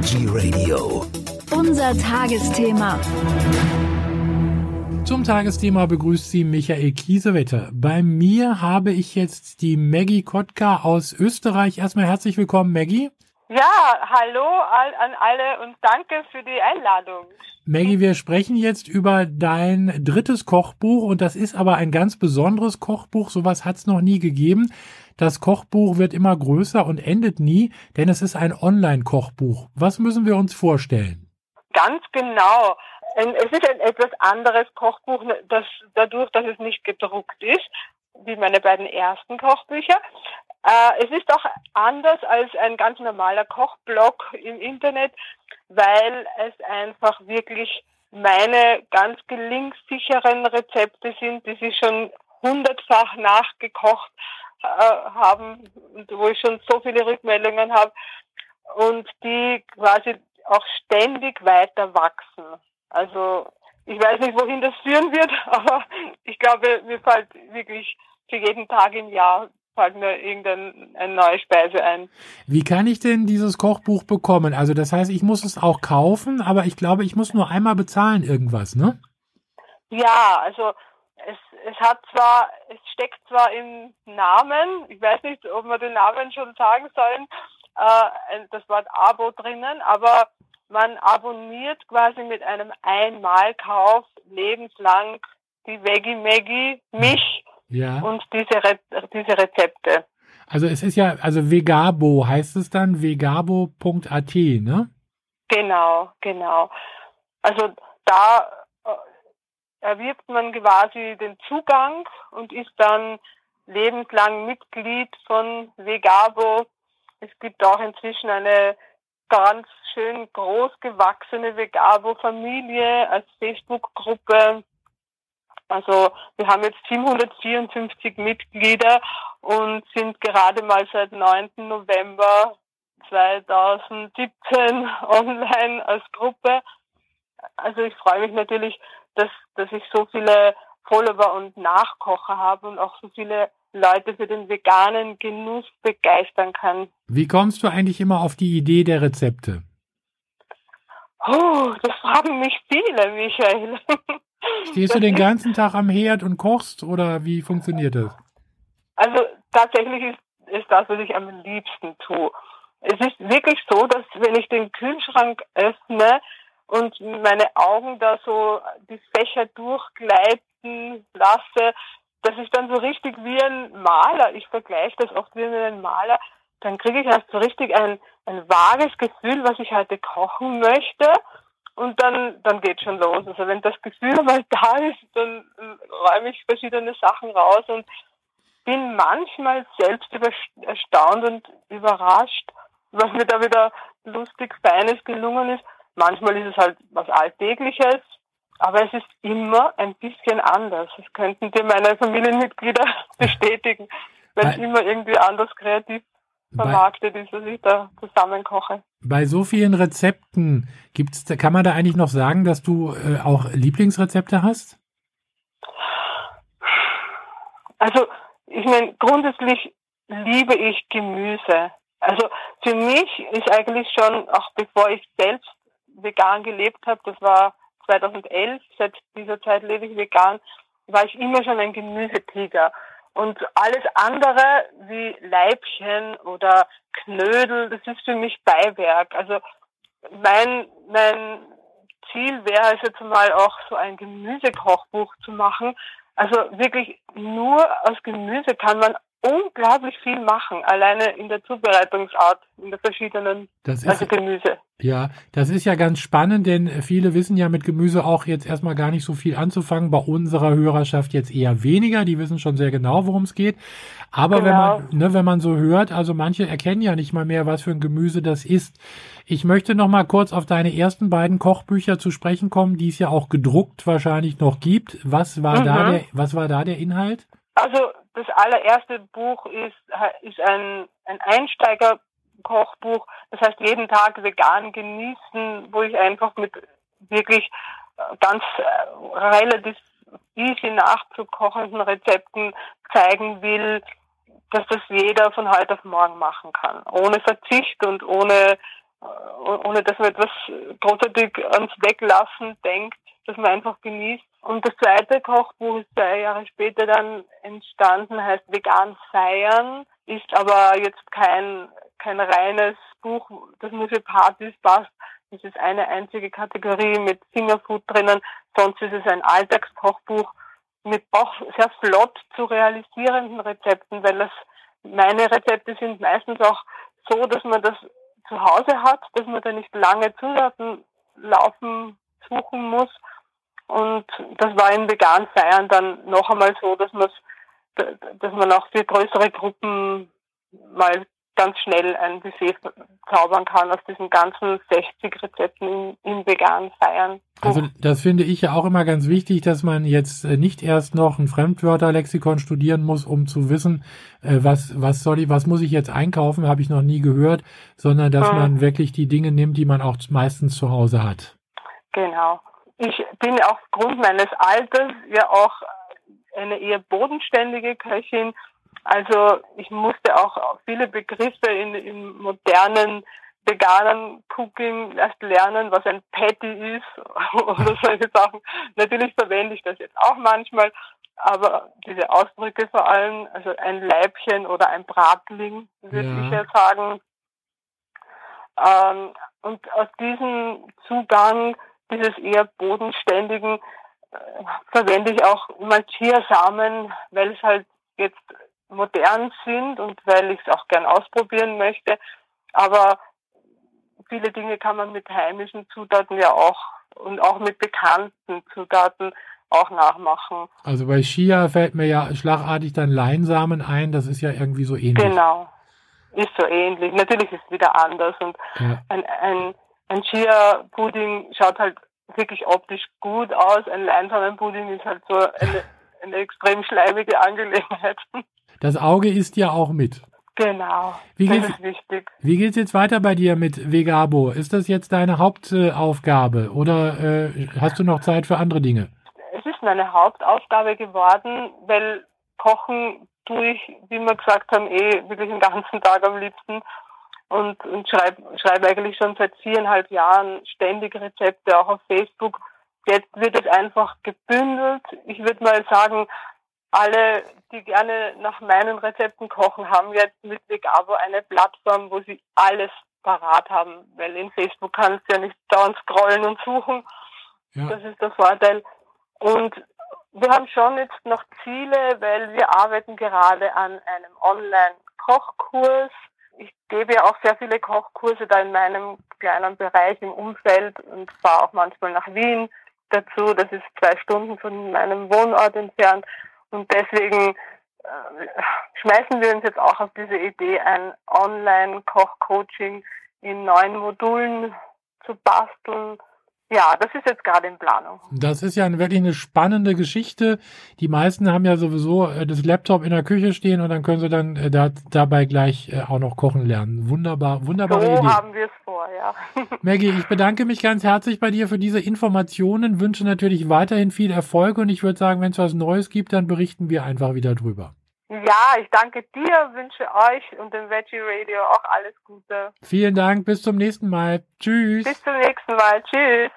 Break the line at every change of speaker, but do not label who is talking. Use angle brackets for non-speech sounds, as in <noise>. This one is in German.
Veggie Radio.
Unser Tagesthema.
Zum Tagesthema begrüßt Sie Michael Kiesewetter. Bei mir habe ich jetzt die Maggie Kotka aus Österreich. Erstmal herzlich willkommen, Maggie.
Ja, hallo an alle und danke für die Einladung.
Maggie, wir sprechen jetzt über dein drittes Kochbuch und das ist aber ein ganz besonderes Kochbuch. Sowas hat es noch nie gegeben. Das Kochbuch wird immer größer und endet nie, denn es ist ein Online-Kochbuch. Was müssen wir uns vorstellen?
Ganz genau. Es ist ein etwas anderes Kochbuch, das, dadurch, dass es nicht gedruckt ist, wie meine beiden ersten Kochbücher. Äh, es ist auch anders als ein ganz normaler Kochblog im Internet, weil es einfach wirklich meine ganz gelingsicheren Rezepte sind, die sie schon hundertfach nachgekocht äh, haben und wo ich schon so viele Rückmeldungen habe und die quasi auch ständig weiter wachsen. Also ich weiß nicht, wohin das führen wird, <laughs> aber ich glaube, mir fällt wirklich für jeden Tag im Jahr fällt mir irgendeine neue Speise ein.
Wie kann ich denn dieses Kochbuch bekommen? Also das heißt, ich muss es auch kaufen, aber ich glaube, ich muss nur einmal bezahlen irgendwas, ne?
Ja, also es, es hat zwar, es steckt zwar im Namen, ich weiß nicht, ob wir den Namen schon sagen sollen, äh, das Wort Abo drinnen, aber man abonniert quasi mit einem Einmalkauf lebenslang die Veggie Maggie, mich ja. und diese, Re diese Rezepte.
Also es ist ja, also Vegabo heißt es dann, vegabo.at, ne?
Genau, genau. Also da erwirbt man quasi den Zugang und ist dann lebenslang Mitglied von Vegabo. Es gibt auch inzwischen eine ganz schön groß gewachsene Vegabo-Familie als Facebook-Gruppe. Also wir haben jetzt 754 Mitglieder und sind gerade mal seit 9. November 2017 <laughs> online als Gruppe. Also ich freue mich natürlich, dass, dass ich so viele Follower und Nachkocher habe und auch so viele Leute für den veganen Genuss begeistern kann.
Wie kommst du eigentlich immer auf die Idee der Rezepte?
Oh, das fragen mich viele, Michael.
Stehst du den ganzen Tag am Herd und kochst oder wie funktioniert das?
Also tatsächlich ist, ist das, was ich am liebsten tue. Es ist wirklich so, dass wenn ich den Kühlschrank öffne und meine Augen da so die Fächer durchgleiten lasse, das ist dann so richtig wie ein Maler. Ich vergleiche das oft wie mit Maler. Dann kriege ich erst so richtig ein, ein vages Gefühl, was ich heute kochen möchte. Und dann, dann geht schon los. Also wenn das Gefühl mal da ist, dann räume ich verschiedene Sachen raus und bin manchmal selbst erstaunt und überrascht, was mir da wieder lustig, feines gelungen ist. Manchmal ist es halt was Alltägliches, aber es ist immer ein bisschen anders. Das könnten dir meine Familienmitglieder <laughs> bestätigen, wenn es immer irgendwie anders kreativ vermarktet ist, was ich da zusammenkoche.
Bei so vielen Rezepten gibt's, kann man da eigentlich noch sagen, dass du äh, auch Lieblingsrezepte hast?
Also, ich meine, grundsätzlich liebe ich Gemüse. Also für mich ist eigentlich schon, auch bevor ich selbst vegan gelebt habe, das war 2011, seit dieser Zeit lebe ich vegan, war ich immer schon ein Gemüsetiger. Und alles andere wie Leibchen oder Knödel, das ist für mich Beiwerk. Also mein, mein Ziel wäre es jetzt mal auch so ein Gemüsekochbuch zu machen. Also wirklich nur aus Gemüse kann man unglaublich viel machen, alleine in der Zubereitungsart, in der verschiedenen das ist, also Gemüse.
Ja, das ist ja ganz spannend, denn viele wissen ja mit Gemüse auch jetzt erstmal gar nicht so viel anzufangen. Bei unserer Hörerschaft jetzt eher weniger, die wissen schon sehr genau, worum es geht. Aber genau. wenn man, ne, wenn man so hört, also manche erkennen ja nicht mal mehr, was für ein Gemüse das ist. Ich möchte noch mal kurz auf deine ersten beiden Kochbücher zu sprechen kommen, die es ja auch gedruckt wahrscheinlich noch gibt. Was war mhm. da der, was war da der Inhalt?
Also das allererste Buch ist, ist ein, ein Einsteigerkochbuch. Das heißt, jeden Tag vegan genießen, wo ich einfach mit wirklich äh, ganz äh, relativ easy nachzukochenden Rezepten zeigen will, dass das jeder von heute auf morgen machen kann. Ohne Verzicht und ohne ohne dass man etwas großartig ans Weglassen denkt, dass man einfach genießt. Und das zweite Kochbuch ist zwei Jahre später dann entstanden, heißt Vegan feiern, ist aber jetzt kein, kein reines Buch, das nur für Partys passt. Es ist eine einzige Kategorie mit Fingerfood drinnen. Sonst ist es ein Alltagskochbuch mit auch sehr flott zu realisierenden Rezepten, weil das meine Rezepte sind meistens auch so, dass man das zu Hause hat, dass man da nicht lange Zutaten laufen suchen muss. Und das war in vegan Feiern dann noch einmal so, dass man dass man auch für größere Gruppen mal ganz schnell ein Buffet zaubern kann aus diesen ganzen 60 Rezepten in, in vegan Feiern.
Also das finde ich ja auch immer ganz wichtig, dass man jetzt äh, nicht erst noch ein Fremdwörterlexikon studieren muss, um zu wissen, äh, was was soll ich, was muss ich jetzt einkaufen, habe ich noch nie gehört, sondern dass hm. man wirklich die Dinge nimmt, die man auch meistens zu Hause hat.
Genau. Ich bin aufgrund meines Alters ja auch eine eher bodenständige Köchin also ich musste auch viele Begriffe in, in modernen veganen Cooking erst lernen, was ein Patty ist <laughs> oder solche Sachen. Natürlich verwende ich das jetzt auch manchmal, aber diese Ausdrücke vor allem, also ein Leibchen oder ein Bratling, würde ja. ich ja sagen. Ähm, und aus diesem Zugang, dieses eher bodenständigen, äh, verwende ich auch mal Chiasamen, weil es halt jetzt modern sind und weil ich es auch gern ausprobieren möchte. Aber viele Dinge kann man mit heimischen Zutaten ja auch und auch mit bekannten Zutaten auch nachmachen.
Also bei Chia fällt mir ja schlagartig dann Leinsamen ein, das ist ja irgendwie so ähnlich.
Genau, ist so ähnlich. Natürlich ist es wieder anders und ja. ein, ein, ein Chia-Pudding schaut halt wirklich optisch gut aus, ein Leinsamenpudding ist halt so eine, eine extrem schleimige Angelegenheit.
Das Auge isst ja auch mit.
Genau.
Wie das ist wichtig. Wie geht's jetzt weiter bei dir mit Vegabo? Ist das jetzt deine Hauptaufgabe oder äh, hast du noch Zeit für andere Dinge?
Es ist meine Hauptaufgabe geworden, weil Kochen tue ich, wie wir gesagt haben, eh wirklich den ganzen Tag am liebsten und, und schreibe schreib eigentlich schon seit viereinhalb Jahren ständig Rezepte, auch auf Facebook. Jetzt wird es einfach gebündelt. Ich würde mal sagen, alle, die gerne nach meinen Rezepten kochen, haben jetzt mit Vegavo eine Plattform, wo sie alles parat haben, weil in Facebook kannst du ja nicht dauernd scrollen und suchen. Ja. Das ist der Vorteil. Und wir haben schon jetzt noch Ziele, weil wir arbeiten gerade an einem Online-Kochkurs. Ich gebe ja auch sehr viele Kochkurse da in meinem kleinen Bereich im Umfeld und fahre auch manchmal nach Wien dazu. Das ist zwei Stunden von meinem Wohnort entfernt. Und deswegen äh, schmeißen wir uns jetzt auch auf diese Idee, ein Online-Koch-Coaching in neuen Modulen zu basteln. Ja, das ist jetzt gerade in Planung.
Das ist ja wirklich eine spannende Geschichte. Die meisten haben ja sowieso äh, das Laptop in der Küche stehen und dann können sie dann äh, da, dabei gleich äh, auch noch kochen lernen. Wunderbar, wunderbare so Idee.
So haben wir es vor, ja. <laughs>
Maggie, ich bedanke mich ganz herzlich bei dir für diese Informationen, wünsche natürlich weiterhin viel Erfolg und ich würde sagen, wenn es was Neues gibt, dann berichten wir einfach wieder drüber.
Ja, ich danke dir, wünsche euch und dem Veggie Radio auch alles Gute.
Vielen Dank, bis zum nächsten Mal. Tschüss.
Bis zum nächsten Mal. Tschüss.